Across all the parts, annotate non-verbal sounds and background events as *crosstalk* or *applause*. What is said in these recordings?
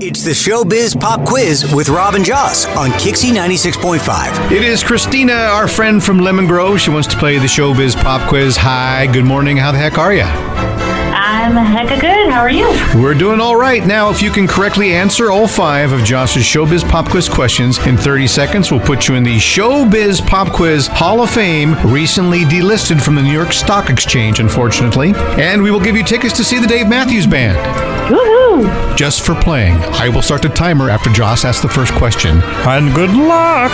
It's the Showbiz Pop Quiz with Robin Joss on KyXy 96.5. It is Christina, our friend from Lemon Grove. She wants to play the Showbiz Pop Quiz. Hi, good morning. How the heck are you? I'm hecka good. How are you? We're doing all right. Now, if you can correctly answer all five of Joss's Showbiz Pop Quiz questions in 30 seconds, we'll put you in the Showbiz Pop Quiz Hall of Fame, recently delisted from the New York Stock Exchange, unfortunately. And we will give you tickets to see the Dave Matthews Band. Woohoo! Just for playing. I will start the timer after Joss asks the first question. And good luck!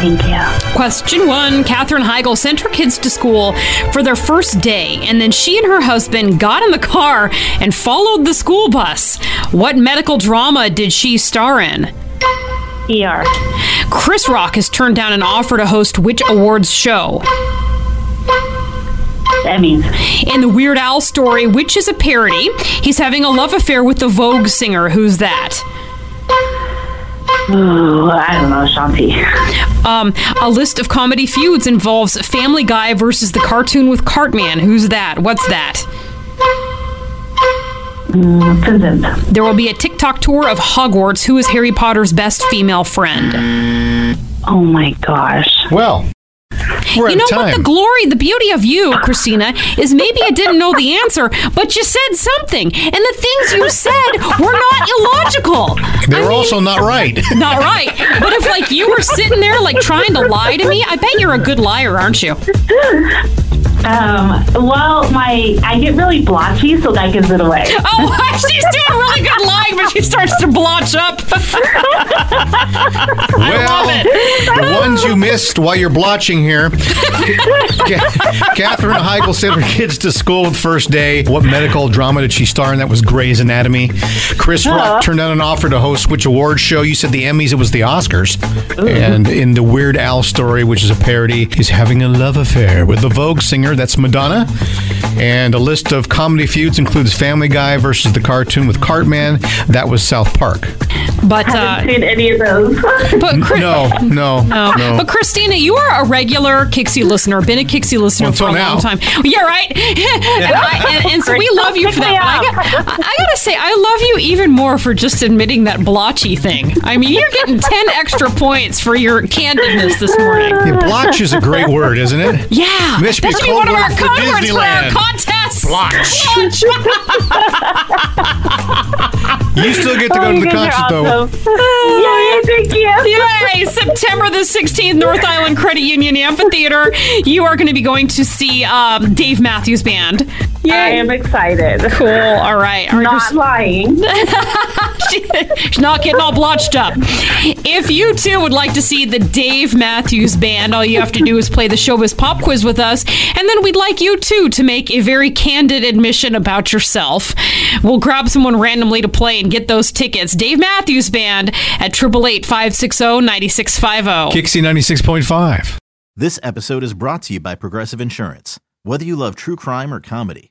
Thank you. Question one Katherine Heigl sent her kids to school for their first day, and then she and her husband got in the car and followed the school bus. What medical drama did she star in? ER. Chris Rock has turned down an offer to host which awards show? Emmys. In the Weird Al story, which is a parody, he's having a love affair with the Vogue singer. Who's that? Ooh, I don't know, Shanti. Um, a list of comedy feuds involves Family Guy versus the cartoon with Cartman. Who's that? What's that? Mm, There will be a TikTok tour of Hogwarts. Who is Harry Potter's best female friend? Oh my gosh. Well, we're you know time. what? The glory, the beauty of you, Christina, is maybe I didn't know the answer, but you said something, and the things you said were not illogical. They're I mean, also not right. *laughs* not right. But if like you were sitting there like trying to lie to me, I bet you're a good liar, aren't you? *laughs* Um, well, my I get really blotchy, so that gives it away. *laughs* Oh, *laughs* she's doing really good lying, but she starts to blotch up. *laughs* well, the ones you missed while you're blotching here. Ca- Katherine Heigl sent her kids to school the first day. What medical drama did she star in? That was Grey's Anatomy. Chris Rock turned down an offer to host which awards show? You said the Emmys, it was the Oscars. And in the Weird Al story, which is a parody, he's having a love affair with the Vogue singer. That's Madonna. And a list of comedy feuds includes Family Guy versus the cartoon with Cartman. That was South Park. But uh, Haven't seen any of those. *laughs* but Chri- No, no, No. no. But Christina, you are a regular KyXy listener, been a KyXy listener Until for a now. long time. Yeah, right. *laughs* and, I, and, and so we love you for that. I, got, I gotta say, I love you even more for just admitting that blotchy thing. I mean, you're getting *laughs* ten extra points for your candidness this morning. Yeah, blotch is a great word, isn't it? Yeah, This that should should be be one of our word for converts for our contest. Blotch. *laughs* You still get to go Oh, to the concert, are though. awesome. Yay, thank you. Yay! September the 16th, North Island Credit Union Amphitheater. You are going to be going to see um, Dave Matthews Band. I am excited. Cool. All right. All right, Not lying. *laughs* She's not getting all blotched up. If you too would like to see the Dave Matthews Band, all you have to do is play the Showbiz Pop Quiz with us, and then we'd like you too to make a very candid admission about yourself. We'll grab someone randomly to play and get those tickets. Dave Matthews Band at triple eight five six zero ninety six five zero. KyXy 96.5. This episode is brought to you by Progressive Insurance. Whether you love true crime or comedy,